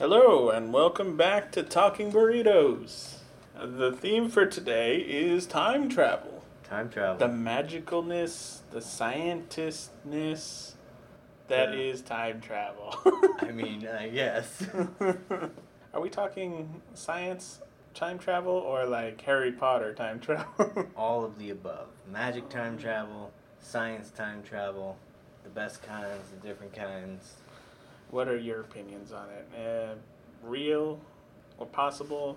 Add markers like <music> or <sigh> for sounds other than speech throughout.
Hello, and welcome back to Talking Burritos. The theme for today is time travel. Time travel. The magicalness, the scientistness that Yeah. is time travel. <laughs> I mean, uh, I guess. <laughs> Are we talking science time travel or like Harry Potter time travel? <laughs> All of the above. Magic time travel, science time travel, the best kinds, the different kinds. What are your opinions on it? Uh, real or possible?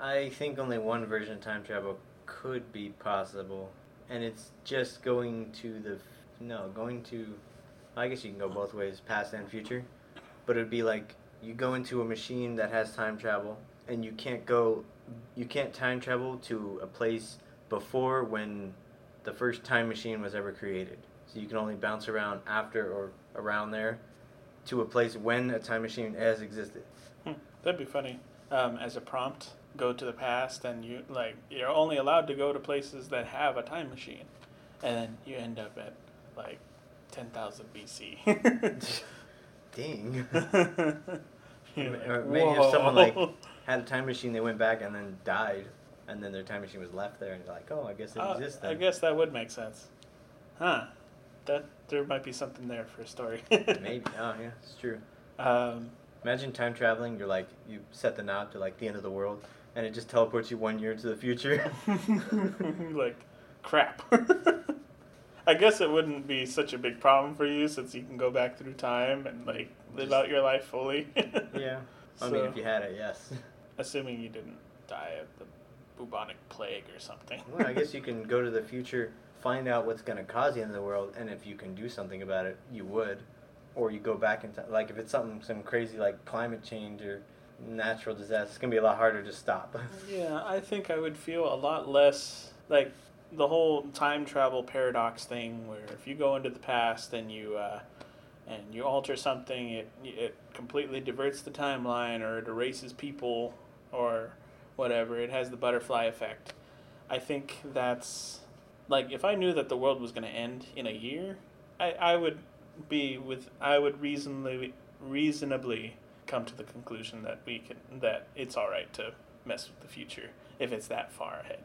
I think only one version of time travel could be possible, and it's just going to the. No, going to. I guess you can go both ways, past and future. But it'd be like you go into a machine that has time travel, and you can't go. You can't time travel to a place before when the first time machine was ever created. So you can only bounce around after or around there to a place when a time machine has existed. Hmm, that'd be funny. Um, as a prompt, go to the past, and you like you're only allowed to go to places that have a time machine, and then you end up at like ten thousand BC. <laughs> Dang. <laughs> You're Or like, maybe if someone like had a time machine, they went back and then died, and then their time machine was left there, and you're like, oh, I guess it Uh, exists I guess that would make sense, huh? That there might be something there for a story. <laughs> Maybe. Oh yeah, it's true. Um, Imagine time traveling. You're like, you set the knob to like the end of the world, and it just teleports you one year into the future. <laughs> <laughs> like, crap. I guess it wouldn't be such a big problem for you since you can go back through time and like live Just- out your life fully. yeah. I So, mean, if you had it, yes. assuming you didn't die of the bubonic plague or something. well, I guess you can go to the future, find out what's going to cause the end of the world, and if you can do something about it, you would. Or you go back in time. Like if it's something, some crazy like climate change or natural disaster, it's to be a lot harder to stop. <laughs> Yeah, I think I would feel a lot less like the whole time travel paradox thing, where if you go into the past and you uh, and you alter something, it it completely diverts the timeline, or it erases people, or whatever. It has the butterfly effect. I think that's like if I knew that the world was going to end in a year, I, I would be with I would reasonably reasonably come to the conclusion that we can that it's all right to mess with the future if it's that far ahead.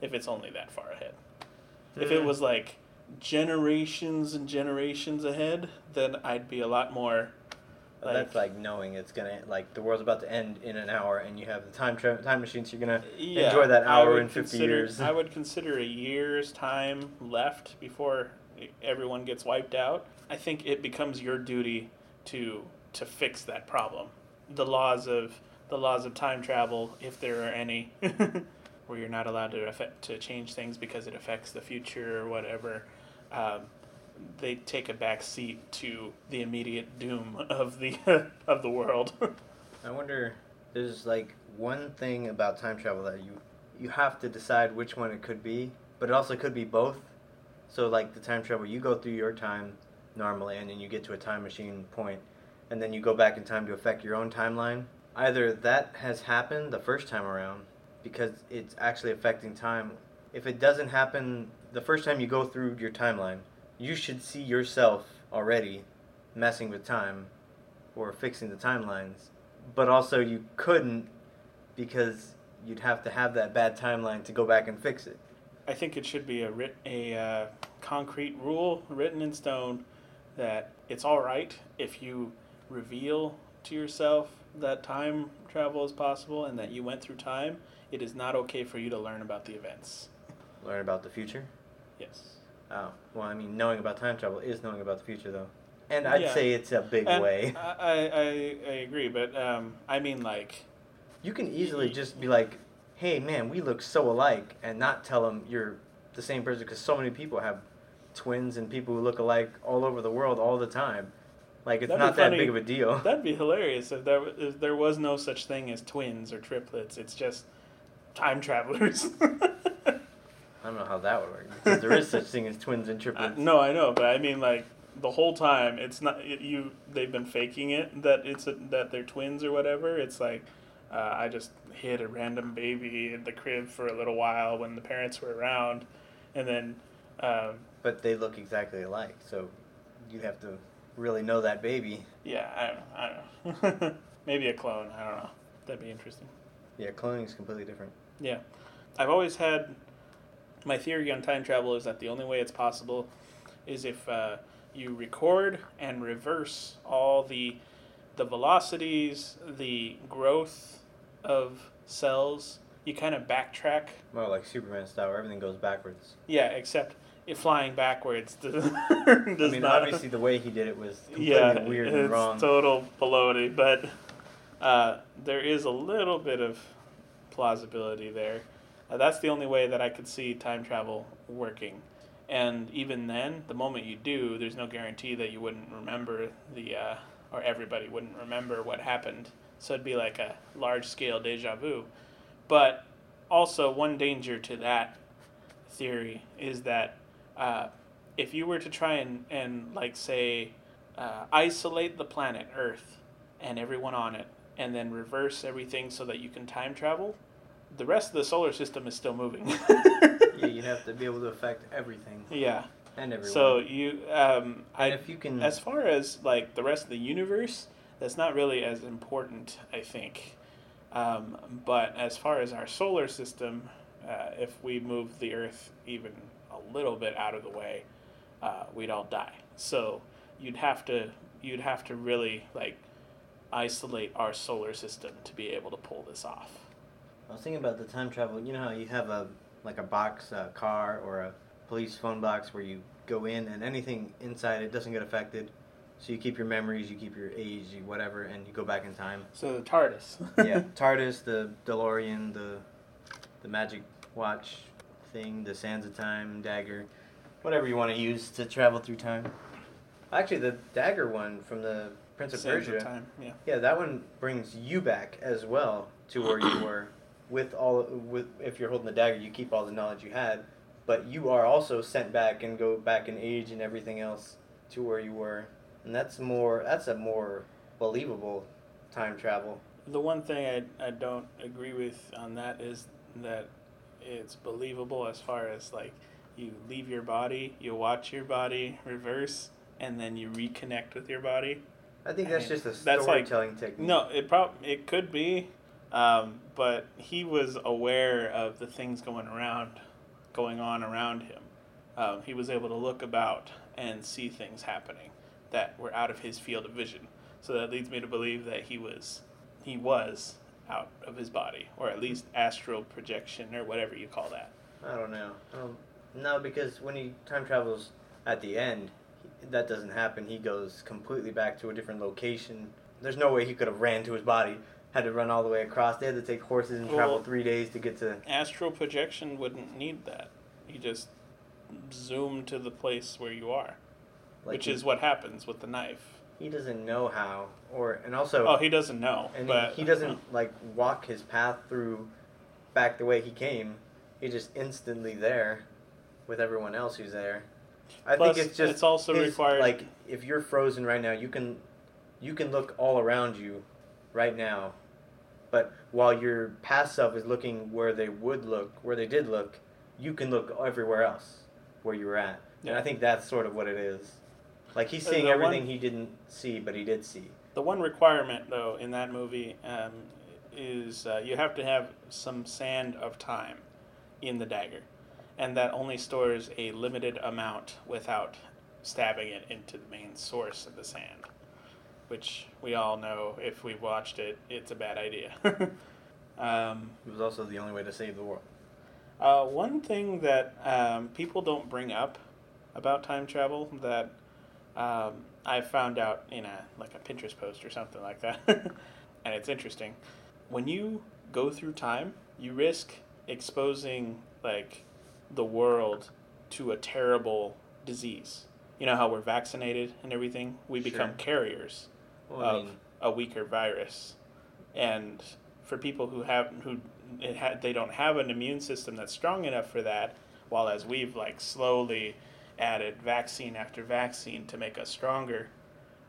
If it's only that far ahead. If it Hmm. was like generations and generations ahead, then I'd be a lot more But that's like knowing it's gonna like the world's about to end in an hour, and you have the time tra- time machine, so you're gonna Yeah, enjoy that hour in fifty consider- years. I would consider a year's time left before everyone gets wiped out. I think it becomes your duty to to fix that problem. The laws of the laws of time travel, if there are any, <laughs> where you're not allowed to affect, to change things because it affects the future or whatever. Um, they take a back seat to the immediate doom of the <laughs> of the world. I wonder. There's like one thing about time travel that you you have to decide which one it could be, but it also could be both. So like the time travel, you go through your time normally, and then you get to a time machine point, and then you go back in time to affect your own timeline. Either that has happened the first time around because it's actually affecting time. If it doesn't happen the first time you go through your timeline, you should see yourself already messing with time or fixing the timelines. But also you couldn't because you'd have to have that bad timeline to go back and fix it. I think it should be a writ- a uh, concrete rule written in stone that it's all right if you reveal to yourself that time travel is possible and that you went through time. It is not okay for you to learn about the events. Learn about the future. Yes. Oh, well, I mean, knowing about time travel is knowing about the future, though. And I'd Yeah. say it's a big And way. I, I, I, agree, but um, I mean, like, You can easily just be like, hey, man, we look so alike, and not tell them you're the same person, because so many people have twins and people who look alike all over the world all the time. Like, it's That'd not that big of a deal. <laughs> that'd be hilarious if there, if there was no such thing as twins or triplets. It's just time travelers. <laughs> I don't know how that would work, because there is such thing as twins and Uh, triplets. no, I know, but I mean, like the whole time, it's not it, you. They've been faking it that it's a, that they're twins or whatever. It's like uh, I just hid a random baby in the crib for a little while when the parents were around, and then um, But they look exactly alike, so you have to really know that baby. yeah, I don't. I don't know. <laughs> maybe a clone. I don't know. That'd be interesting. Yeah, cloning is completely different. Yeah, I've always had my theory on time travel is that the only way it's possible is if uh, you record and reverse all the the velocities, the growth of cells. You kind of backtrack. More like Superman style, where everything goes backwards. Yeah, except it flying backwards does, <laughs> does I mean, <laughs> not. obviously the way he did it was <laughs> completely yeah, weird and wrong. total baloney, but uh, there is a little bit of plausibility there. Uh, that's the only way that I could see time travel working. And even then, the moment you do, there's no guarantee that you wouldn't remember the, uh, or everybody wouldn't remember what happened. So it'd be like a large scale deja vu. But also, one danger to that theory is that uh, if you were to try and, and like, say, uh, isolate the planet Earth and everyone on it, and then reverse everything so that you can time travel, the rest of the solar system is still moving. <laughs> <laughs> yeah, you'd have to be able to affect everything yeah. and everyone. So you, um, I, and if you can, as far as like the rest of the universe, that's not really as important, I think. Um, but as far as our solar system, uh, if we move the Earth even a little bit out of the way, uh, we'd all die. So you'd have to you'd have to really like isolate our solar system to be able to pull this off. I was thinking about the time travel. You know how you have a like a box, a car, or a police phone box where you go in and anything inside it doesn't get affected. So you keep your memories, you keep your age, you whatever, and you go back in time. So the TARDIS. <laughs> yeah, <laughs> TARDIS, the DeLorean, the the magic watch thing, the Sands of Time dagger, whatever you want to use to travel through time. Actually, the dagger one from the Prince of Sands Persia. of time. Yeah. Yeah, that one brings you back as well to where you were with all with if you're holding the dagger, you keep all the knowledge you had, but you are also sent back and go back in age and everything else to where you were. And that's more that's a more believable time travel. The one thing I, I don't agree with on that is that it's believable as far as like you leave your body, you watch your body reverse, and then you reconnect with your body. I think that's I- just a that's like- storytelling technique. No, it prob it could be, um, but he was aware of the things going around, going on around him. Um, he was able to look about and see things happening that were out of his field of vision. So that leads me to believe that he was he was out of his body, or at least astral projection, or whatever you call that. I don't know. I don't, no, because when he time travels at the end, that doesn't happen. He goes completely back to a different location. There's no way he could have ran to his body. Had to run all the way across. They had to take horses and travel Well- three days to get to. Astral projection wouldn't need that. You just zoom to the place where you are, Like which he, is what happens with the knife. he doesn't know how, or and also, Oh, he doesn't know. and but he doesn't like walk his path through back the way he came. He's just instantly there with everyone else who's there. I Plus, think it's just it's also his- required- like if you're frozen right now, you can you can look all around you right now, but while your past self is looking where they would look, where they did look, you can look everywhere else where you were at. And I think that's sort of what it is. Like he's Uh, seeing everything one- he didn't see, but he did see. The one requirement, though, in that movie um, is uh, you have to have some sand of time in the dagger, and that only stores a limited amount without stabbing it into the main source of the sand, which we all know if we've watched it, it's a bad idea. <laughs> um, It was also the only way to save the world. uh, one thing that um, people don't bring up about time travel that um, I found out in a like a Pinterest post or something like that, <laughs> and it's interesting. When you go through time, you risk exposing like the world to a terrible disease. You know how we're vaccinated and everything. We become carriers Well, I of mean, a weaker virus, and for people who have who it ha- they don't have an immune system that's strong enough for that, while as we've like slowly added vaccine after vaccine to make us stronger,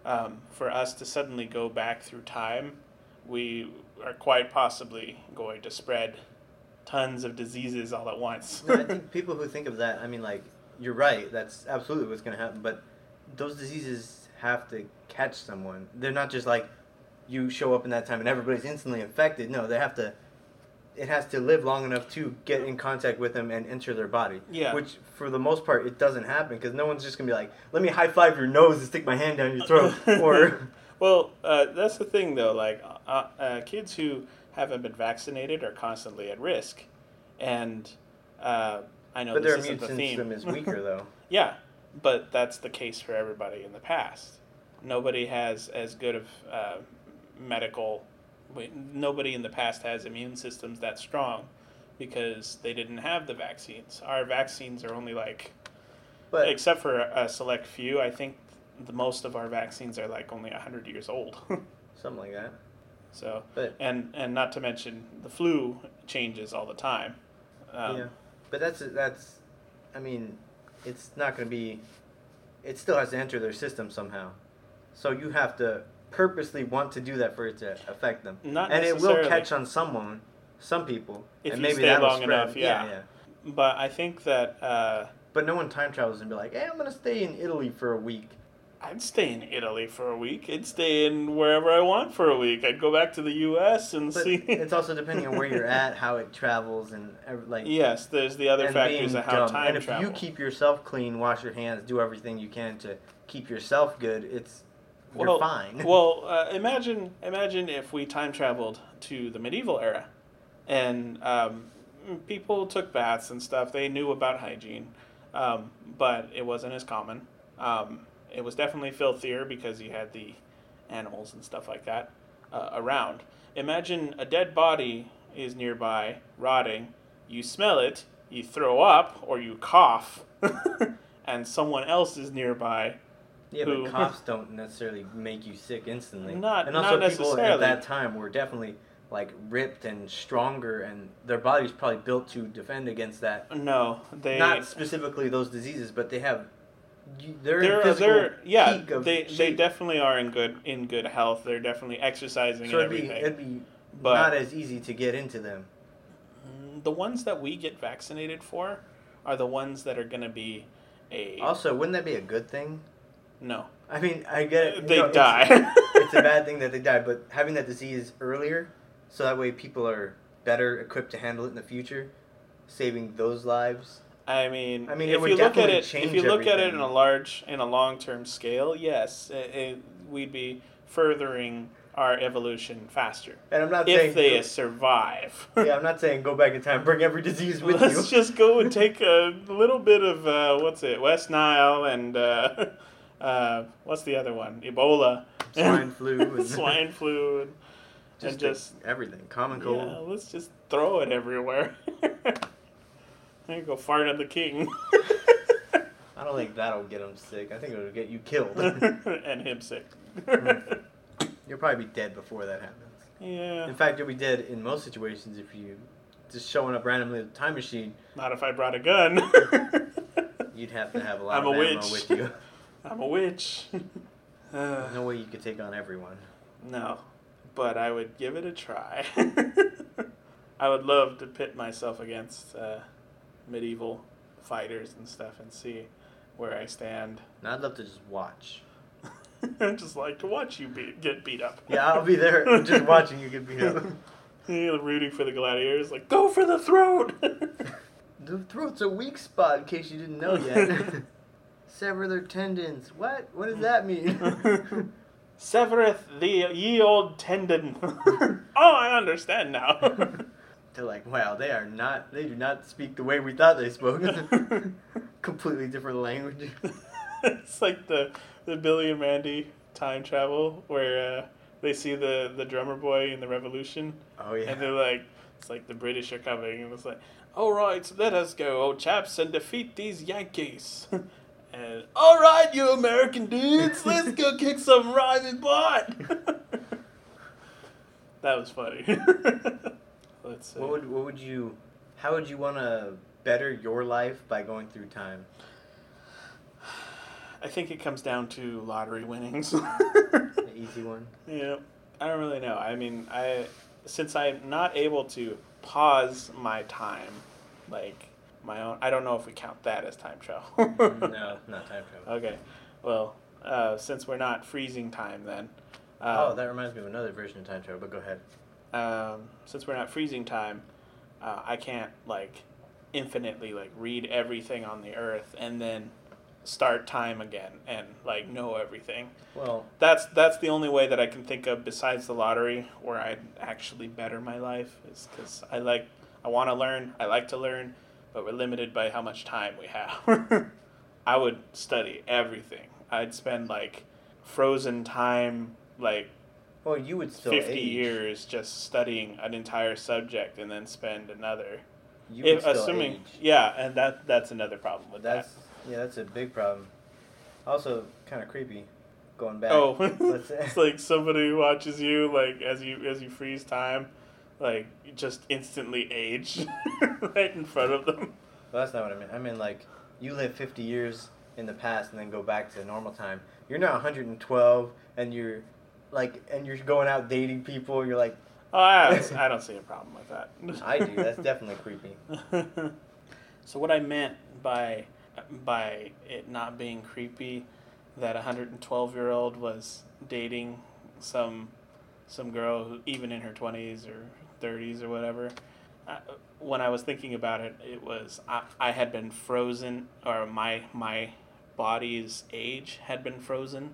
um, for us to suddenly go back through time, we are quite possibly going to spread tons of diseases all at once. No, I <laughs> think people who think of that, I mean, like, you're right. That's absolutely what's going to happen. But those diseases have to catch someone. They're not just like, you show up in that time and everybody's instantly infected. No, they have to. It has to live long enough to get in contact with them and enter their body. Yeah. Which, for the most part, it doesn't happen because no one's just gonna be like, "Let me high five your nose and stick my hand down your throat," <laughs> or <laughs> Well, uh, that's the thing though. Like uh, uh, kids who haven't been vaccinated are constantly at risk, and uh, I know but their this immune isn't the system is weaker though. <laughs> yeah, but that's the case for everybody in the past. Nobody has as good of uh, medical. Nobody in the past has immune systems that strong because they didn't have the vaccines. Our vaccines are only like But except for a select few, I think the most of our vaccines are like only 100 years old. <laughs> something like that. so, But and and not to mention the flu changes all the time. Um, yeah, but that's that's. I mean, it's not gonna be. It still has to enter their system somehow, so you have to purposely want to do that for it to affect them. Not and it will catch on someone, some people, If and maybe stay that'll long spread. enough, yeah. But I think that uh, But no one time travels and be like, "Hey, I'm gonna stay in Italy for a week." I'd stay in Italy for a week. I'd stay in wherever I want for a week. I'd go back to the U.S. and But see. it's also depending on where you're at, how it travels, and like. yes, there's the other factors of how dumb. time And if travel. you keep yourself clean, wash your hands, do everything you can to keep yourself good, it's you're fine. <laughs> well, uh, imagine imagine if we time traveled to the medieval era, and um, people took baths and stuff. They knew about hygiene, um, but it wasn't as common. Um, it was definitely filthier because you had the animals and stuff like that uh, around. Imagine a dead body is nearby, rotting. You smell it, you throw up or you cough, <laughs> and someone else is nearby Yeah, who- but <laughs> coughs don't necessarily make you sick instantly. Not- and also not people at that time were definitely like ripped and stronger, and their bodies probably built to defend against that. No, they Not specifically those diseases, but they have. They're, they're they're yeah peak of they they definitely are in good in good health. They're definitely exercising So and it'd be it'd be But- not as easy to get into them. The ones that we get vaccinated for are the ones that are going to be a Also, wouldn't that be a good thing? no. I mean, I get it. They know, it's- die. it's a <laughs> bad thing that they die, but having that disease earlier, so that way people are better equipped to handle it in the future, saving those lives. I mean, I mean, if you look at it, if you look at it in a large, in a long-term scale, yes, it, it, we'd be furthering our evolution faster And I'm not saying if they survive. <laughs> yeah, I'm not saying go back in time, bring every disease with you. Let's you. <laughs> just go and take a little bit of uh, what's it, West Nile and uh, <laughs> uh, what's the other one, Ebola, Swine flu and- swine flu, and just, and just everything, common cold. yeah, let's just throw it everywhere. You go, fart on the king. I don't think that'll get him sick. I think it'll get you killed. <laughs> and him sick. <laughs> You'll probably be dead before that happens. yeah, In fact, you'll be dead in most situations if you just showing up randomly with a time machine. not if I brought a gun. <laughs> You'd have to have a lot I'm of a ammo witch. with you. I'm a witch. Uh, No way you could take on everyone. <sighs> No, but I would give it a try. I would love to pit myself against uh, medieval fighters and stuff and see where I stand. And I'd love to just watch. I <laughs> just like to watch you be- get beat up. Yeah, I'll be there <laughs> just watching you get beat up. <laughs> Know, rooting for the gladiators, like go for the throat. The throat's a weak spot, in case you didn't know yet. Sever their tendons. What? What does that mean? Severeth the ye old tendon. oh, I understand now. They're like, wow, they are not. They do not speak the way we thought they spoke. <laughs> <laughs> Completely different language. <laughs> it's like the the Billy and Mandy time travel where uh, they see the the drummer boy in the Revolution, Oh yeah. and they're like, it's like the British are coming, and it's like, all right, let us go, old chaps, and defeat these Yankees. and all right, you American dudes, let's go kick some rhyming butt. that was funny. Let's. What would what would you? How would you want to better your life by going through time? I think it comes down to lottery winnings. The <laughs> easy one. Yeah, I don't really know. I mean, I since I'm not able to pause my time, like my own. I don't know if we count that as time travel. no, not time <laughs> travel. Okay, well, uh, since we're not freezing time, then oh, Um, that reminds me of another version of time travel. But go ahead. Um, since we're not freezing time, uh, I can't like infinitely like read everything on the earth and then start time again and like know everything. Well, That's that's the only way that I can think of besides the lottery where I'd actually better my life is because I like I want to learn I like to learn, but we're limited by how much time we have. <laughs> I would study everything. I'd spend like frozen time like well, you would still 50 age. years just studying an entire subject and then spend another You would if, still assuming age. yeah and that that's another problem with That's yeah, that's a big problem. Also, kind of creepy. Going back. oh <laughs> it's like somebody watches you like as you as you freeze time like you just instantly age <laughs> right in front of them Well, that's not what I mean. I mean like you live 50 years in the past and then go back to normal time. You're now 112 and you're like and you're going out dating people. You're like, oh I don't, I don't see a problem with that I do. That's definitely creepy. <laughs> so what I meant by by it not being creepy that a 112 year old was dating some some girl who even in her 20s or 30s or whatever I, when I was thinking about it it was I, I had been frozen or my my body's age had been frozen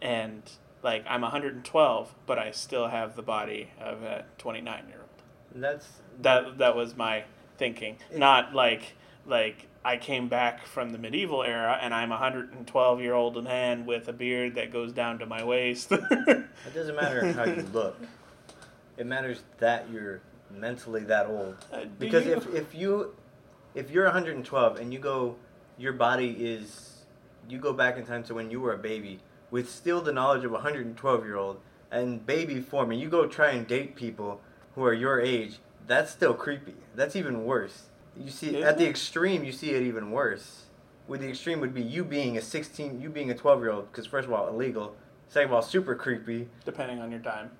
and like I'm 112 but I still have the body of a 29 year old That's that that was my thinking not like like i came back from the medieval era and i'm a 112 year old man with a beard that goes down to my waist <laughs> it doesn't matter how you look. It matters that you're mentally that old. Uh, Because you- if if you if you're 112 and you go your body is you go back in time to when you were a baby with still the knowledge of a 112 year old and baby form and you go try and date people who are your age that's still creepy. That's even worse. You see Is at the extreme you see it even worse. With the extreme would be you being a 16 you being a 12 year old because first of all illegal. Second of all super creepy. Depending on your time.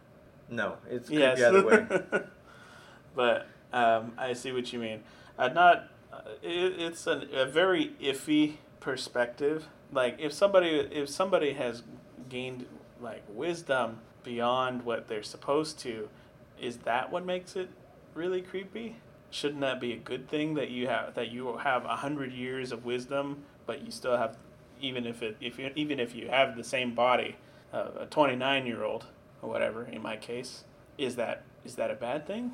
No it's creepy yes. either way. <laughs> But um, i see what you mean. Uh, not uh, it, it's an, a very iffy perspective like if somebody if somebody has gained like wisdom beyond what they're supposed to is that what makes it really creepy shouldn't that be a good thing that you have that you have a hundred years of wisdom but you still have even if it if you even if you have the same body uh, a 29 year old or whatever in my case is that is that a bad thing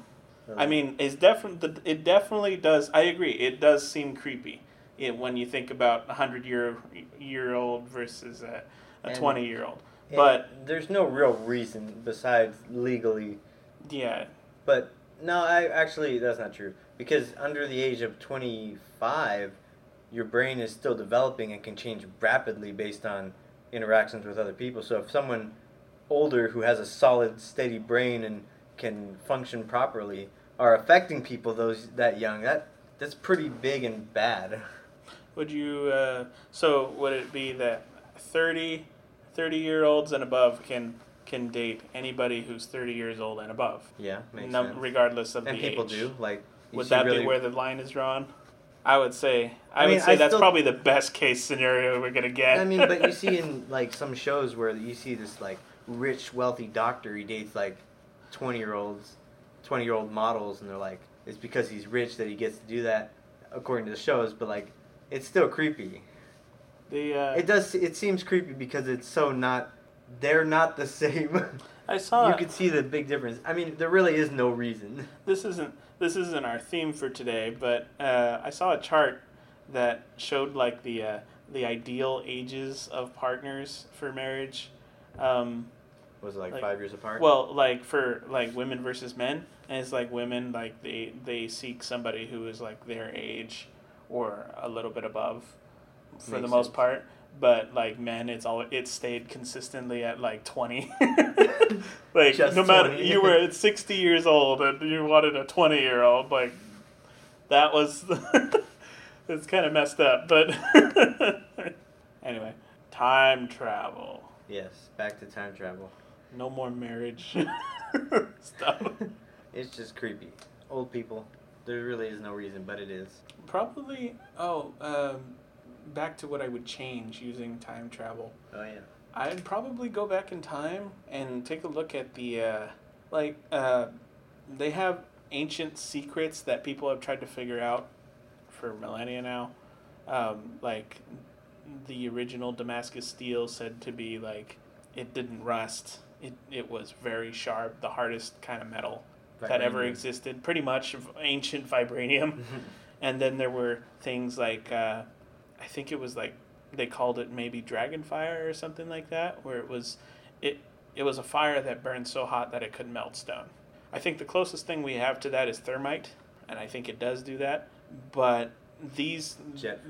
I mean, it's definitely it definitely does. I agree. It does seem creepy it, when you think about a hundred year year old versus a, a twenty year old. But there's no real reason besides legally yeah, But no, I actually that's not true because under the age of 25, your brain is still developing and can change rapidly based on interactions with other people. So if someone older who has a solid steady brain and can function properly are affecting people those that young, that that's pretty big and bad. <laughs> would you? Uh, so would it be that 30, 30 year olds and above can can date anybody who's thirty years old and above, Yeah, makes num- sense. regardless of and the people age? do like. Would that really- be where the line is drawn? I would say. I, I mean, would say I that's still- probably the best case scenario we're gonna get. I mean, but you <laughs> see in like some shows where you see this like rich, wealthy doctor, he dates like twenty year olds, twenty year old models, and they're like, it's because he's rich that he gets to do that, according to the shows. But like, it's still creepy. the uh, It does. It seems creepy because it's so not. They're not the same. <laughs> I saw. you could see the big difference. I mean, there really is no reason. <laughs> this isn't this isn't our theme for today, but uh, I saw a chart that showed like the uh, the ideal ages of partners for marriage. Um, Was it like, Like- five years apart? well, like for like women versus men, and it's like women like they they seek somebody who is like their age or a little bit above, for the most sense. part. But like men, it's all it stayed consistently at like twenty. <laughs> like Just no matter 20. you were <laughs> at sixty years old and you wanted a twenty year old, like that was <laughs> it's kind of messed up. But anyway, time travel. yes. Back to time travel. No more marriage stuff. It's just creepy. Old people. There really is no reason, but it is. Probably. Oh, um, back to what I would change using time travel. Oh yeah. I'd probably go back in time and take a look at the, uh, like, uh, they have ancient secrets that people have tried to figure out for millennia now. Um, like, the original Damascus steel said to be like, it didn't rust. It, it was very sharp, the hardest kind of metal that ever existed. Pretty much ancient vibranium. <laughs> and then there were things like, uh, I think it was like they called it maybe dragon fire or something like that, where it was, it it was a fire that burned so hot that it could melt stone. I think the closest thing we have to that is thermite, and I think it does do that. But these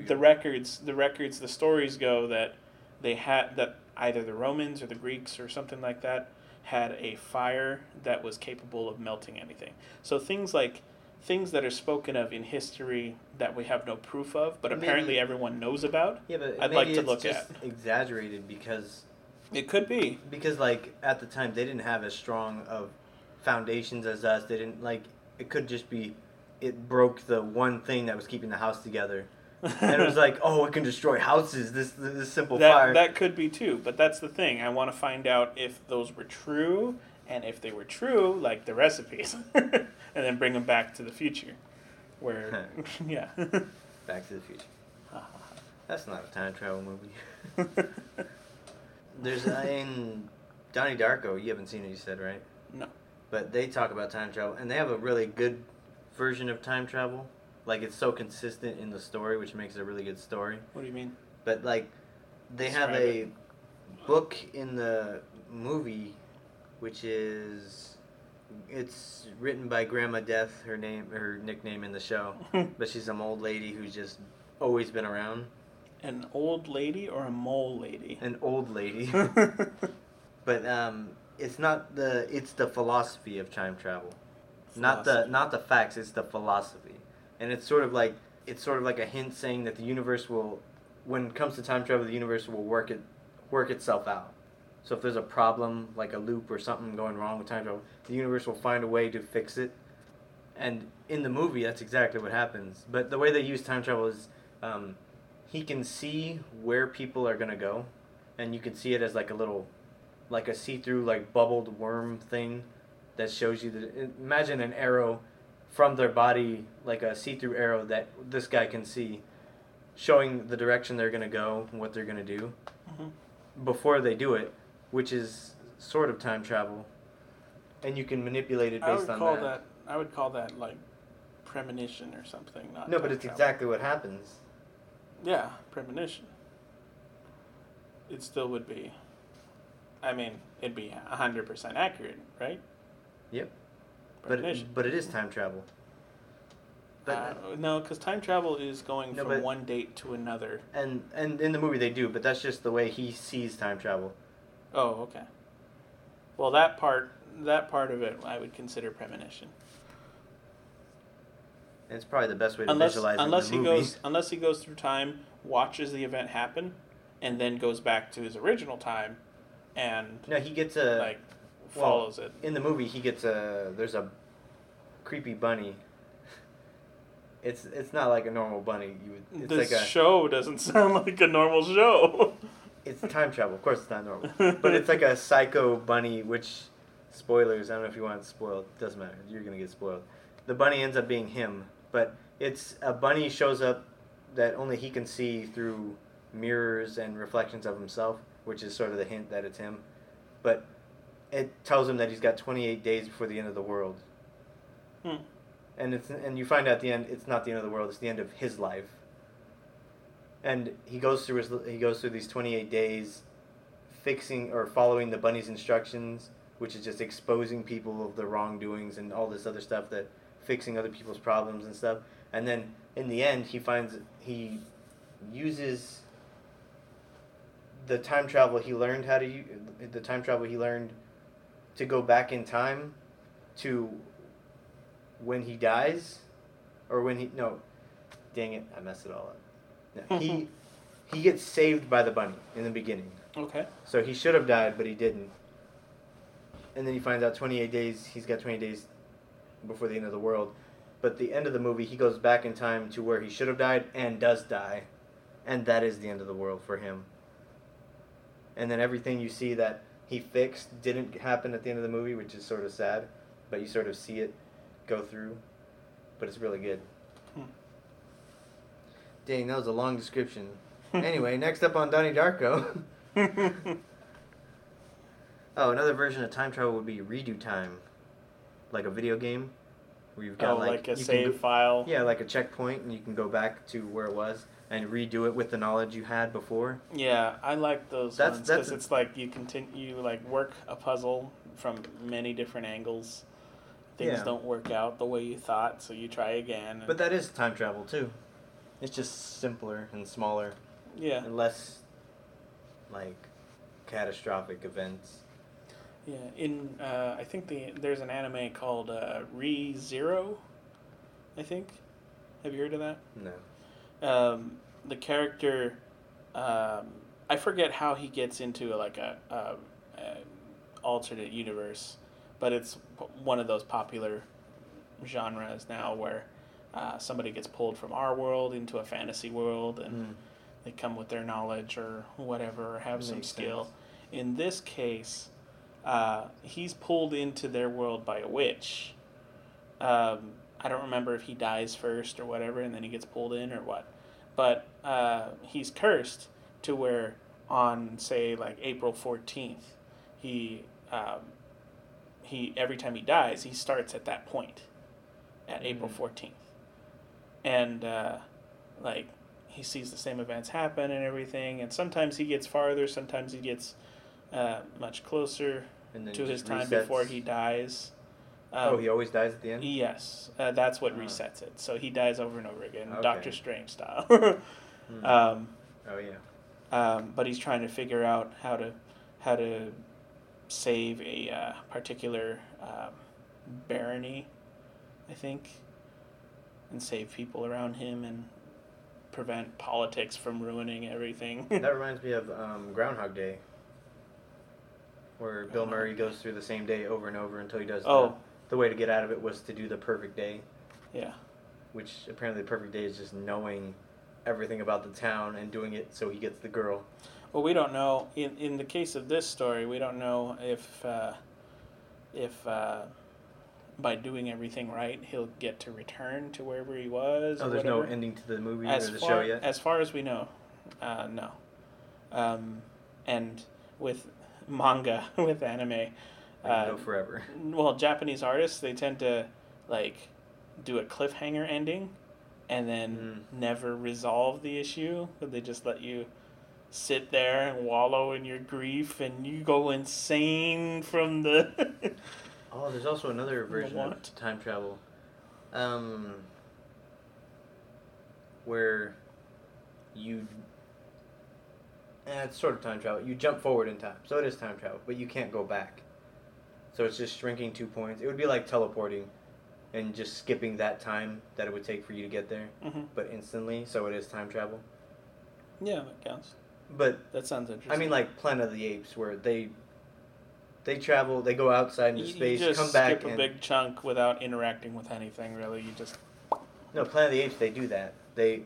the records the records the stories go that they had that either the Romans or the Greeks or something like that had a fire that was capable of melting anything. So things like things that are spoken of in history that we have no proof of, but Maybe- apparently everyone knows about. Yeah, but I'd maybe like to it's look just at. exaggerated because It could be. because like at the time they didn't have as strong of foundations as us. They didn't like it could just be it broke the one thing that was keeping the house together. And it was like, <laughs> oh, it can destroy houses. This this simple that fire. that could be too, but that's the thing. I want to find out if those were true, and if they were true, like the recipes, <laughs> and then bring them back to the future, where <laughs> yeah. Back to the Future. That's not a time travel movie. There's uh, in Donnie Darko. You haven't seen it, you said, right? No. But they talk about time travel, and they have a really good version of time travel. Like it's so consistent in the story, which makes it a really good story. what do you mean? But like, they have Describe a book in the movie, which is it's written by Grandma Death. Her name, her nickname in the show, <laughs> but she's some old lady who's just always been around. An old lady or a mole lady? An old lady, <laughs> <laughs> but um, it's not the it's the philosophy of time travel, not the not the facts. It's the philosophy, and it's sort of like it's sort of like a hint saying that the universe will, when it comes to time travel, the universe will work it work itself out. So if there's a problem like a loop or something going wrong with time travel, the universe will find a way to fix it. And in the movie, that's exactly what happens. But the way they use time travel is, um, he can see where people are gonna go, and you can see it as like a little, like a see-through like bubbled worm thing, that shows you that. Imagine an arrow from their body, like a see-through arrow that this guy can see, showing the direction they're gonna go and what they're gonna do Mhm. before they do it, which is sort of time travel, and you can manipulate it based I based would on call that. that. I would call that like premonition or something. Not No, but it's travel. exactly what happens. Yeah, premonition. It still would be. I mean, it'd be hundred percent accurate, right? Yep. But it, but it is time travel. But uh, no, because time travel is going No, from but- one date to another. and and in the movie they do, but that's just the way he sees time travel. Oh, okay. Well, that part, that part of it, I would consider premonition. It's probably the best way to Unless, visualize unless it he in the movie. goes, unless he goes through time, watches the event happen, and then goes back to his original time, and No, he gets a like well, it. in the movie. He gets a there's a creepy bunny. It's it's not like a normal bunny. You would, it's This like a show doesn't <laughs> sound like a normal show. it's time travel. Of course, it's not normal, <laughs> but it's like a psycho bunny. Which spoilers? I don't know if you want it spoiled. Doesn't matter. You're gonna get spoiled. The bunny ends up being him, but it's a bunny shows up that only he can see through mirrors and reflections of himself, which is sort of the hint that it's him. But it tells him that he's got 28 days before the end of the world. Hmm. And it's and you find out at the end it's not the end of the world, it's the end of his life. And he goes through his he goes through these 28 days fixing or following the bunny's instructions, which is just exposing people of the wrongdoings and all this other stuff that fixing other people's problems and stuff. And then in the end he finds he uses the time travel he learned how to the time travel he learned to go back in time to when he dies or when he no dang it i messed it all up. No, <laughs> he he gets saved by the bunny in the beginning. Okay. so he should have died but he didn't. And then he finds out 28 days he's got 20 days before the end of the world. But the end of the movie he goes back in time to where he should have died and does die. And that is the end of the world for him. And then everything you see that he fixed didn't happen at the end of the movie, which is sort of sad. But you sort of see it go through, but it's really good. Hmm. Dang, that was a long description. <laughs> anyway, next up on Donnie Darko. <laughs> oh, another version of time travel would be redo time, like a video game, where you've got oh, like, like, a save go- file. yeah, like a checkpoint, and you can go back to where it was and redo it with the knowledge you had before. Yeah, I like those That's- ones because it's like you continue, you like work a puzzle from many different angles. Things Yeah. don't work out the way you thought, so you try again. But that is time travel too. It's just simpler and smaller yeah, and less like catastrophic events. yeah. In uh, I think the there's an anime called uh, Re Zero. I think. Have you heard of that? No. um, the character um, I forget how he gets into like a, a, a alternate universe, but it's one of those popular genres now where uh, somebody gets pulled from our world into a fantasy world and Mm. they come with their knowledge or whatever or have some skill. sense. In this case, uh, he's pulled into their world by a witch. Um, I don't remember if he dies first or whatever, and then he gets pulled in or what. But uh, he's cursed to where on say like April fourteenth, he um, he every time he dies, he starts at that point, at April Mhm. fourteenth, and uh, like he sees the same events happen and everything, and sometimes he gets farther, sometimes he gets uh, much closer to his time resets. before he dies. Oh, Um, he always dies at the end. Yes, uh, that's what resets it. So he dies over and over again, Okay. Doctor Strange style. <laughs> Hmm. um, oh yeah. um, but he's trying to figure out how to how to save a uh, particular um, barony, I think, and save people around him and prevent politics from ruining everything. <laughs> that reminds me of um, Groundhog Day, where Bill Murray goes through the same day over and over until he does. oh, The, the way to get out of it was to do the perfect day, yeah. which apparently the perfect day is just knowing everything about the town and doing it so he gets the girl. Well, we don't know. In in the case of this story, we don't know if uh, if uh, by doing everything right, he'll get to return to wherever he was. Oh, there's no ending to the movie as or the far, show yet. As far as we know, uh, no. Um, and with manga, <laughs> with anime, uh, go forever. well, Japanese artists they tend to like do a cliffhanger ending, and then Mm. never resolve the issue. But they just let you sit there and wallow in your grief, and you go insane from the. <laughs> Oh, there's also another version of time travel, um, where you. Eh, it's sort of time travel. You jump forward in time, so it is time travel, but you can't go back. So it's just shrinking two points. It would be like teleporting, and just skipping that time that it would take for you to get there, hmm but instantly. So it is time travel. Yeah, that counts. But That sounds interesting. I mean, like Planet of the Apes, where they. They travel. They go outside into you, space, you just come back, skip a and big chunk without interacting with anything. Really, you just No, Planet of the Apes. They do that. They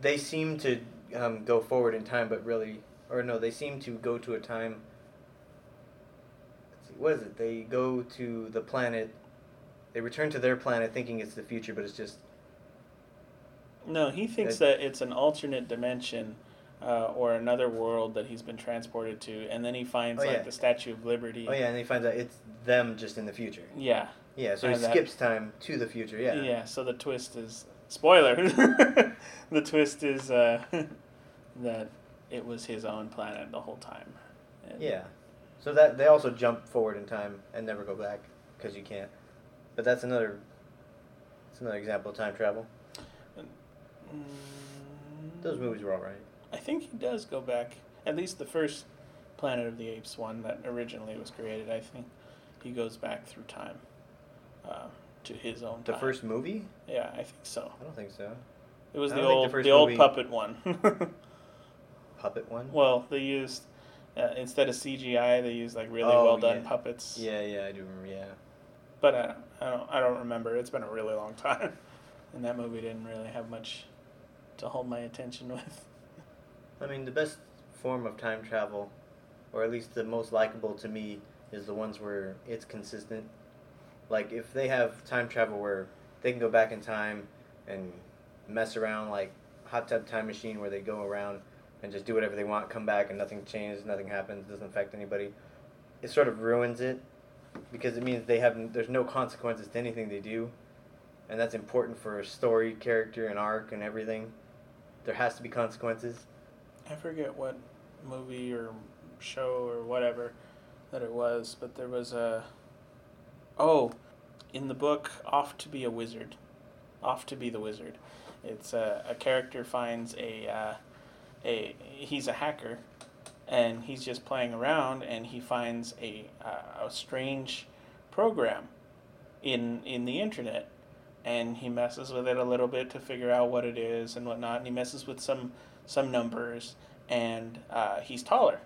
they seem to um, go forward in time, but really, or no, they seem to go to a time. What is it? They go to the planet. They return to their planet, thinking it's the future, but it's just No, he thinks That- that it's an alternate dimension uh, or another world that he's been transported to, and then he finds Oh, like yeah. the Statue of Liberty. oh yeah, and he finds out it's them just in the future. Yeah, Yeah, so he that- skips time to the future. Yeah. yeah. So the twist is spoiler. <laughs> the twist is uh, <laughs> that it was his own planet the whole time. And- Yeah. So that they also jump forward in time and never go back because you can't. But that's another. It's another example of time travel. Mm, Those movies were all right. I think he does go back. At least the first Planet of the Apes one that originally was created. I think he goes back through time uh, to his own. The time. first movie? Yeah, I think so. I don't think so. It was I the think the old the, old movie- puppet one. <laughs> Puppet one? well, they used uh, instead of CGI, they use like really Oh, well done yeah. puppets. Yeah, yeah, I do remember. Yeah. But I, I don't I don't remember. It's been a really long time, <laughs> and that movie didn't really have much to hold my attention with. I mean, the best form of time travel or at least the most likable to me, is the ones where it's consistent. Like if they have time travel where they can go back in time and mess around, like hot tub time machine where they go around and just do whatever they want, come back and nothing changes, nothing happens, doesn't affect anybody. It sort of ruins it because it means they have there's no consequences to anything they do, and that's important for a story, character, and arc and everything. There has to be consequences. I forget what movie or show or whatever that it was, but there was a. Oh, in the book, Off to Be a Wizard. Off to Be the Wizard. It's a, a character finds a. Uh, a he's a hacker and he's just playing around and he finds a, uh, a strange program in in the internet. And he messes with it a little bit to figure out what it is and whatnot and he messes with some some numbers and uh, he's taller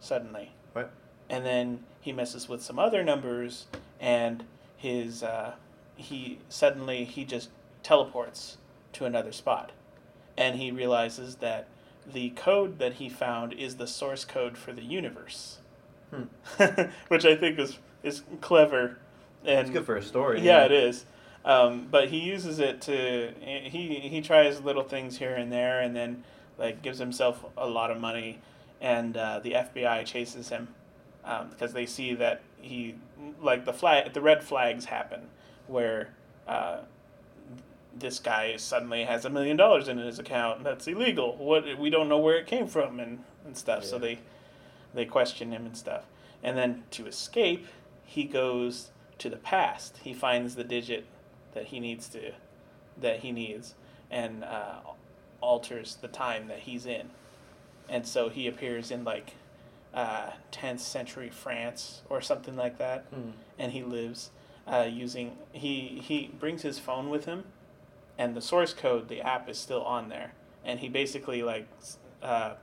suddenly. What? and then he messes with some other numbers and his uh, he suddenly he just teleports to another spot. And he realizes that the code that he found is the source code for the universe Hmm. <laughs> which i think is is clever and It's good for a story. yeah, it is. Um, but he uses it to he he tries little things here and there, and then like gives himself a lot of money, and uh, the FBI chases him um, because they see that he like the flag the red flags happen where. Uh, this guy suddenly has a million dollars in his account. And that's illegal. What we don't know where it came from and, and stuff. So they they question him and stuff. And then to escape, he goes to the past. He finds the digit that he needs to that he needs and uh, alters the time that he's in. And so he appears in like uh, 10th century France or something like that Hmm. and he lives uh, using he he brings his phone with him and the source code the app is still on there and he basically like uh,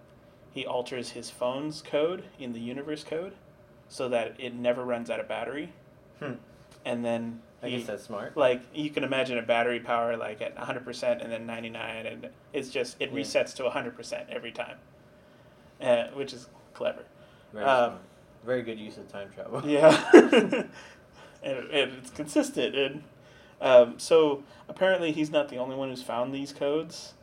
he alters his phone's code in the universe code so that it never runs out of battery Hmm. and then I he, guess that's smart. like you can imagine a battery power like at 100% and then 99 and it's just it Yeah. resets to 100% every time uh, which is clever Very um. Very good use of time travel. yeah, <laughs> and, and it's consistent. And um, so apparently, he's not the only one who's found these codes.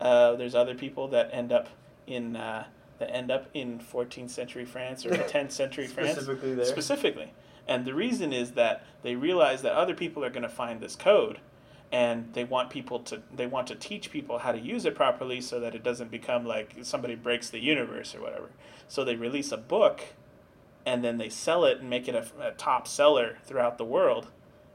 Uh, there's other people that end up in uh, that end up in 14th century France or <laughs> 10th century France Specifically there. specifically. And the reason is that they realize that other people are going to find this code, and they want people to they want to teach people how to use it properly so that it doesn't become like somebody breaks the universe or whatever. So they release a book, and then they sell it and make it a, a top seller throughout the world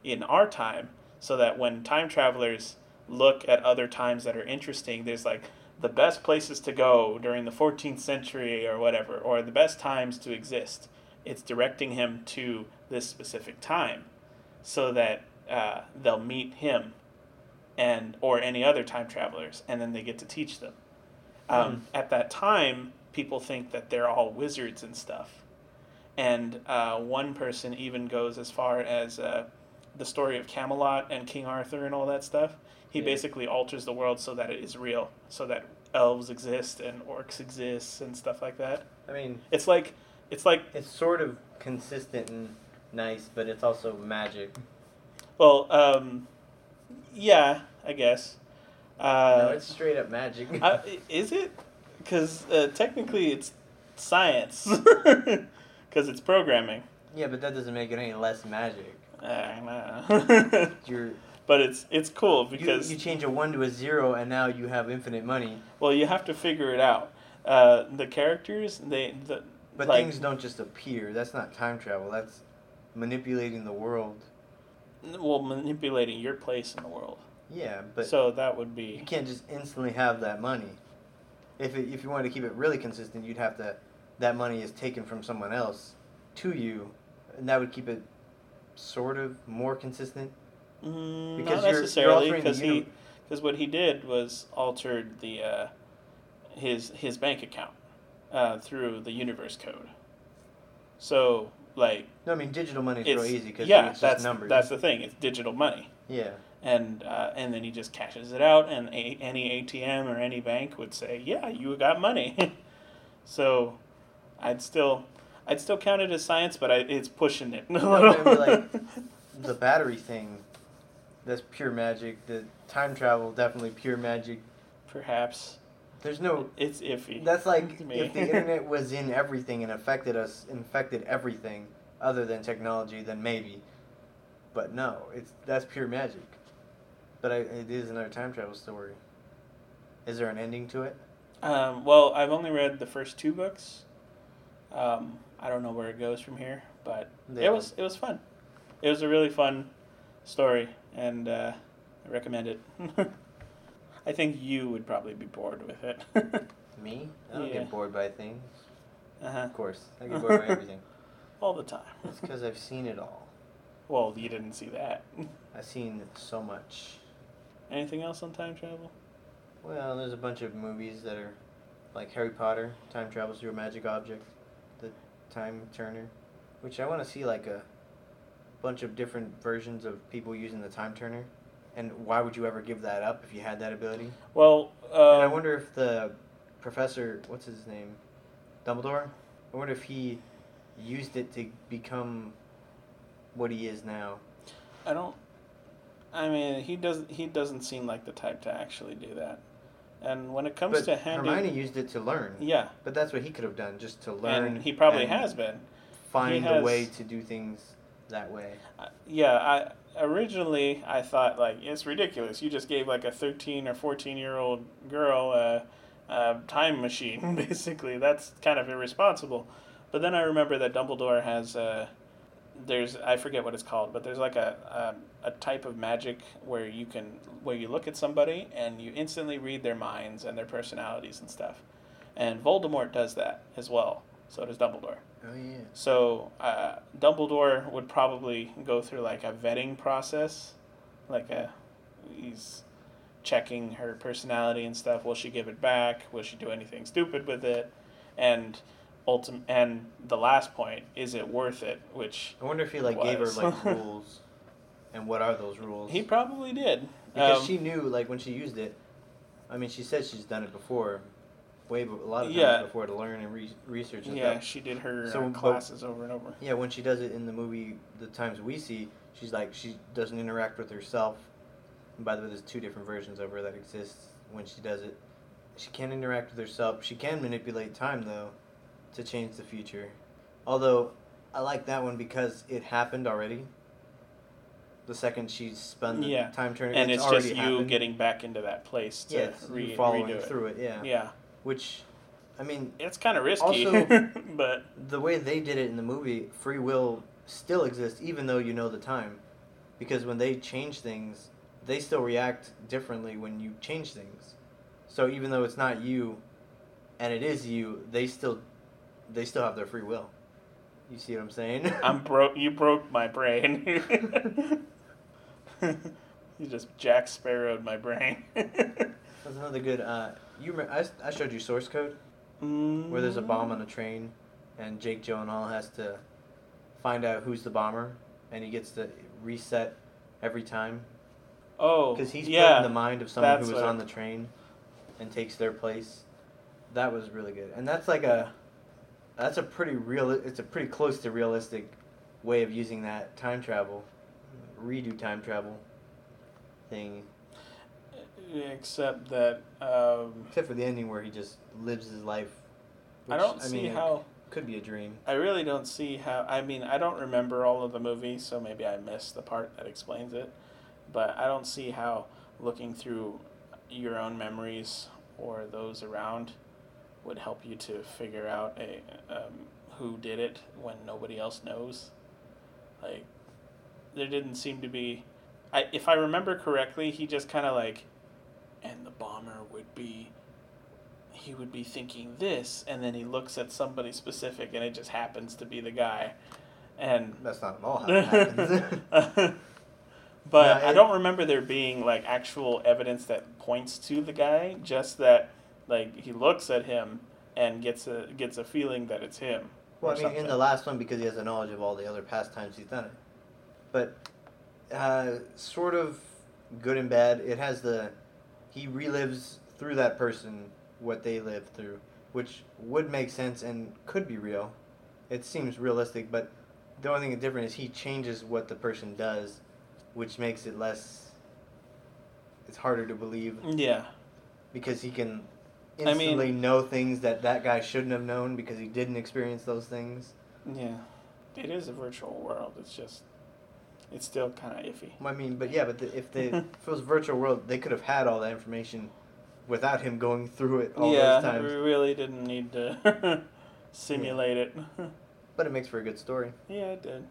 in our time, so that when time travelers look at other times that are interesting, there's like the best places to go during the 14th century or whatever, or the best times to exist. It's directing him to this specific time so that uh, they'll meet him and or any other time travelers and then they get to teach them. Um, at that time people think that they're all wizards and stuff. And uh, one person even goes as far as uh, the story of camelot and king arthur and all that stuff he Yeah. basically alters the world so that it is real so that elves exist and orcs exist and stuff like that I mean, it's like it's like it's sort of consistent and nice, but it's also magic. well um, yeah i guess uh, no, it's straight up magic. Uh, <laughs> is it? Because uh, technically it's science. <laughs> <laughs> Because it's programming. yeah, but that doesn't make it any less magic. I know. <laughs> You're but it's it's cool because you change a one to a zero, and now you have infinite money. well you have to figure it out. Uh, the characters they the But like, things don't just appear. That's not time travel. That's manipulating the world. well manipulating your place in the world. Yeah, but so that would be you can't just instantly have that money. If it, if you wanted to keep it really consistent, you'd have to that money is taken from someone else to you, and that would keep it sort of more consistent. mm, Because not you're- necessarily because he because what he did was altered the uh, his his bank account uh, through the universe code. So like No, I mean digital money is real easy because yeah, it's that's numbers. that's the thing. It's digital money, yeah. and uh, and then he just cashes it out, and a, any ATM or any bank would say, yeah, you got money. <laughs> so I'd still I'd still count it as science, but I, it's pushing it. <laughs> No, but like, <laughs> the battery thing, that's pure magic. The time travel, definitely pure magic. Perhaps There's no. it's iffy. That's like if the <laughs> internet was in everything and affected us, infected everything other than technology, then maybe. But no, it's that's pure magic. But I, it is another time travel story. Is there an ending to it? Um, well, I've only read the first two books. Um, I don't know where it goes from here, but Yeah. it was it was fun. It was a really fun story, and uh, I recommend it. <laughs> I think you would probably be bored with it. <laughs> Me? I don't Yeah. get bored by things. uh-huh. Of course, I get bored by <laughs> everything. All the time. It's because I've seen it all. Well, you didn't see that. I've seen so much. Anything else on time travel? Well, there's a bunch of movies that are like Harry Potter, time travels through a magic object, time turner, which I want to see like a bunch of different versions of people using the time turner. And why would you ever give that up if you had that ability? Well, uh, and I wonder if the professor, what's his name, Dumbledore, I wonder if he used it to become what he is now. I don't. I mean, he doesn't. He doesn't seem like the type to actually do that. And when it comes But to handing, Hermione used it to learn. yeah, But that's what he could have done, just to learn. and he probably and has been. Find He a way to do things that way. Uh, yeah, I originally I thought like it's ridiculous. You just gave like a thirteen or fourteen year old girl a, a time machine. <laughs> Basically, that's kind of irresponsible. But then I remember that Dumbledore has uh, there's I forget what it's called, but there's like a, a a type of magic where you can where you look at somebody and you instantly read their minds and their personalities and stuff. And Voldemort does that as well. So does Dumbledore. Oh yeah. So uh, Dumbledore would probably go through like a vetting process, like a he's checking her personality and stuff. Will she give it back? Will she do anything stupid with it? And ultim- and the last point is it worth it? Which I wonder if he like gave her like <laughs> rules, and what are those rules? he probably did. because Um, she knew like when she used it. I mean, she said she's done it before, way a lot of times Yeah. before to learn and re- research and yeah, stuff. she did her So, uh, but- classes over and over. Yeah, when she does it in the movie, the times we see, she's like she doesn't interact with herself. And by the way, there's two different versions of her that exists when she does it. She can't interact with herself. She can manipulate time though, to change the future. Although, I like that one because it happened already. The second she spun the Yeah. time turning, And it's, it's just you happened. getting back into that place to yeah, re- following it. through it. Yeah. Yeah, Which, I mean, it's kind of risky, Also- <laughs> but the way they did it in the movie, free will still exists even though you know the time. Because when they change things, they still react differently when you change things. So even though it's not you and it is you, they still they still have their free will. You see what I'm saying? <laughs> I'm broke. You broke my brain. <laughs> <laughs> you just Jack Sparrowed my brain. That's another good uh you I, I showed you source code where there's a bomb on a train and Jake Gyllenhaal has to find out who's the bomber and he gets to reset every time Oh, Because he's yeah. put in the mind of someone who was on the train and takes their place. That was really good, and that's like a that's a pretty real. It's a pretty close to realistic way of using that time travel, redo time travel thing. Except that um, Except for the ending where he just lives his life. I don't see mean, how. could be a dream. I really don't see how. I mean, I don't remember all of the movie, so maybe I missed the part that explains it. But I don't see how looking through your own memories or those around would help you to figure out a um, who did it when nobody else knows. Like, there didn't seem to be. I if I remember correctly, he just kind of like, and the bomber would be he would be thinking this, and then he looks at somebody specific, and it just happens to be the guy. And That's not at all how it <laughs> happens. <laughs> but No, I don't remember there being like actual evidence that points to the guy. Just that like he looks at him and gets a gets a feeling that it's him. Well, I mean, in the last one because he has the knowledge of all the other past times he's done it. But uh, sort of good and bad. It has the he relives through that person what they lived through, which would make sense and could be real it seems realistic, but the only thing that's different is he changes what the person does, which makes it less. It's harder to believe Yeah. because he can I mean- instantly know things that that guy shouldn't have known because he didn't experience those things. Yeah. It is a virtual world. It's just, it's still kind of iffy. I mean, but yeah, but the, if they <laughs> if it was a virtual world, they could have had all that information without him going through it all yeah, those times. Yeah, we really didn't need to <laughs> simulate it. <laughs> But it makes for a good story. yeah, it did. And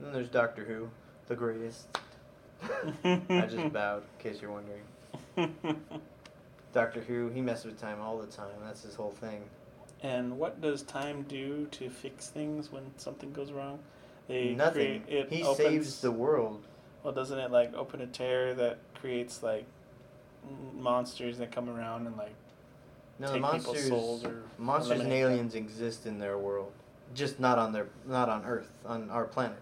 then there's Doctor Who, the greatest. I just bowed, in case you're wondering. Doctor Who, he messes with time all the time. That's his whole thing. and what does time do to fix things when something goes wrong? They Nothing. create- it he opens, saves the world. Well, doesn't it like open a tear that creates like monsters that come around and like No, the take people's monsters, souls or monsters and eliminate them? aliens exist in their world, just not on their, not on Earth, on our planet.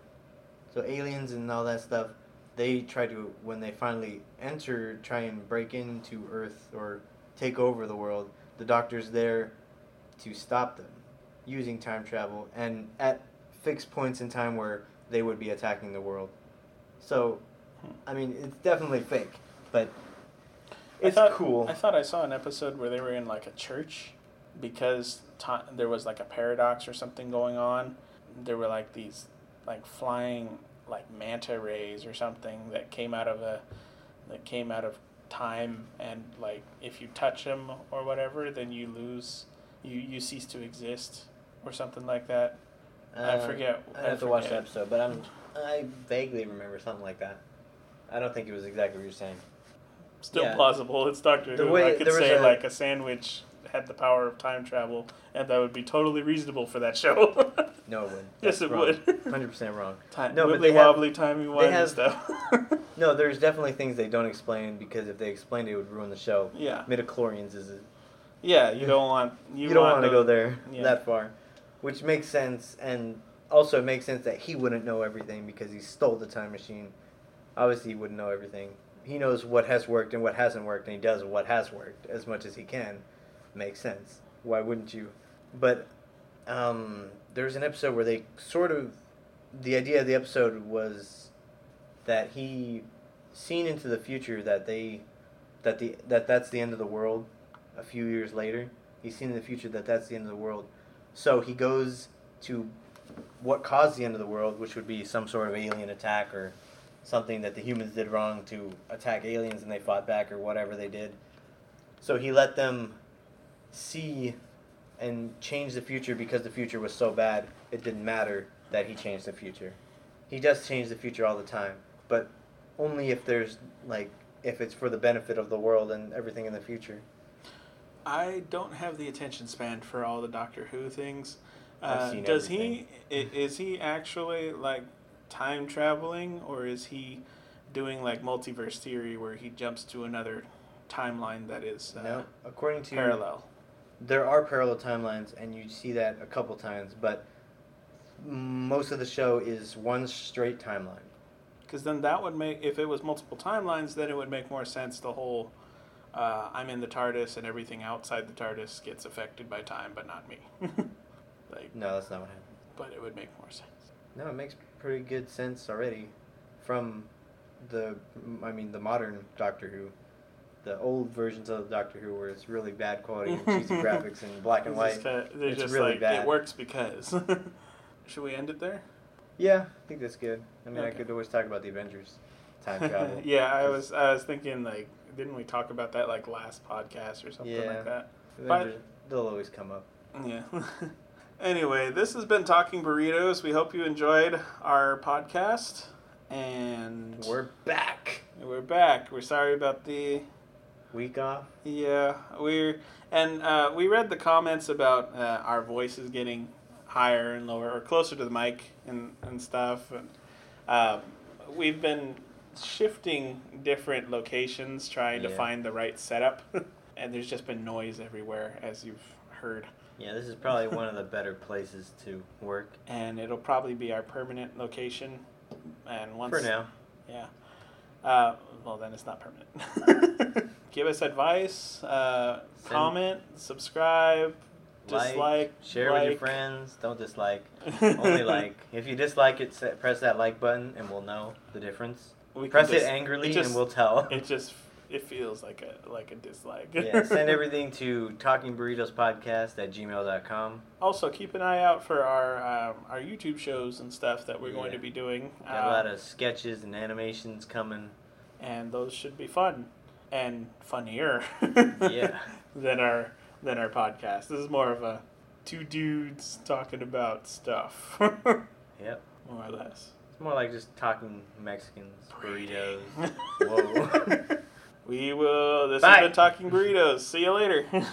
So aliens and all that stuff, they try to when they finally enter, try and break into Earth or take over the world. The Doctor's there to stop them using time travel and at fixed points in time where they would be attacking the world. So. I mean, it's definitely fake, but I it's thought- cool. I thought I saw an episode where they were in like a church because ti there was like a paradox or something going on. There were like these like flying like manta rays or something that came out of a that came out of time and like if you touch them or whatever then you lose you you cease to exist or something like that. I Uh, forget. I I have to watch the episode, but I'm I vaguely remember something like that. I don't think it was exactly what you're saying. Still Yeah. plausible. It's Doctor The Who. way- I could say a- like a sandwich had the power of time travel, and that would be totally reasonable for that show. <laughs> No, it wouldn't. Yes, it would. <laughs> Hundred percent wrong. time, No, but wibbly they have- wobbly, timey wimey stuff. <laughs> No, there's definitely things they don't explain because if they explained it, it would ruin the show. yeah, Midichlorians is a, yeah. You don't want you, you, don't want want to go there yeah. that far, which makes sense, and also it makes sense that he wouldn't know everything because he stole the time machine. Obviously, he wouldn't know everything. He knows what has worked and what hasn't worked, and he does what has worked as much as he can. Makes sense. Why wouldn't you? But um, there was an episode where they sort of the idea of the episode was that he seen into the future that they that the that that's the end of the world a few years later. He's seen in the future that that's the end of the world. So he goes to what caused the end of the world which would be some sort of alien attack or something that the humans did wrong to attack aliens and they fought back or whatever they did. So he let them see and change the future because the future was so bad it didn't matter that he changed the future he does change the future all the time but only if there's like if it's for the benefit of the world and everything in the future I don't have the attention span for all the Doctor Who things. Uh, does he? Is he actually like time traveling, or is he doing like multiverse theory where he jumps to another timeline that is uh, no according to parallel? There are parallel timelines and you see that a couple times but most of the show is one straight timeline Because then that would make, if it was multiple timelines, then it would make more sense. The whole, uh, I'm in the TARDIS and everything outside the TARDIS gets affected by time, but not me. <laughs> like, no that's not what happened but it would make more sense. no it makes pretty good sense already from the i mean the modern doctor who the old versions of Doctor Who, where it's really bad quality and cheesy <laughs> graphics and black and It's white. just kinda- they're It's just really like, bad. it works because. <laughs> Should we end it there? Yeah, I think that's good. I mean, I could always talk about the Avengers time travel. <laughs> yeah, I was I was thinking like, didn't we talk about that like last podcast or something Yeah. like that? Avengers, they'll always come up. Yeah. anyway, this has been Talking Burritos. We hope you enjoyed our podcast. And We're back. we're back. We're sorry about the Week off. yeah we're and uh, we read the comments about uh, our voices getting higher and lower or closer to the mic and and stuff. And um, we've been shifting different locations trying to find the right setup, <laughs> and there's just been noise everywhere as you've heard. Yeah, this is probably one of the better places to work and it'll probably be our permanent location. And once for now. yeah, uh, well then it's not permanent. <laughs> Give us advice, uh, comment, subscribe, Dislike, share with your friends. Don't dislike. <laughs> Only like. If you dislike it, press that like button, and we'll know the difference. We Press it angrily, it just- and we'll tell. It just it feels like a like a dislike. yeah, <laughs> send everything to Talking Burritos Podcast at gmail.com. Also, keep an eye out for our um, our YouTube shows and stuff that we're going to be doing. Got a lot Um, of sketches and animations coming. and those should be fun and funnier. Yeah. <laughs> Than our than our podcast. This is more of a two dudes talking about stuff, <laughs> yep, more or less. It's more like just talking Mexicans, burritos. Whoa. We will. This Bye. has been talking burritos. See you later. <laughs>